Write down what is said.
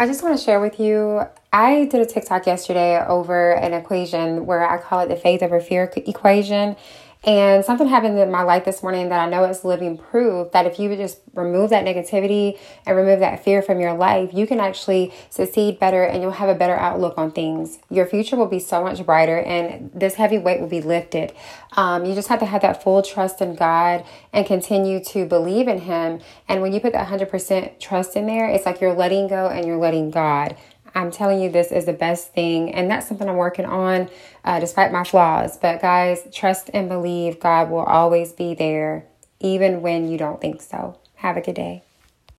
I just want to share with you. I did a TikTok yesterday over an equation where I call it the faith over fear equation. And something happened in my life this morning that I know is living proof that if you would just remove that negativity and remove that fear from your life, you can actually succeed better and you'll have a better outlook on things. Your future will be so much brighter and this heavy weight will be lifted. Um, you just have to have that full trust in God and continue to believe in Him. And when you put that 100% trust in there, it's like you're letting go and you're letting God. I'm telling you, this is the best thing. And that's something I'm working on uh, despite my flaws. But guys, trust and believe God will always be there, even when you don't think so. Have a good day.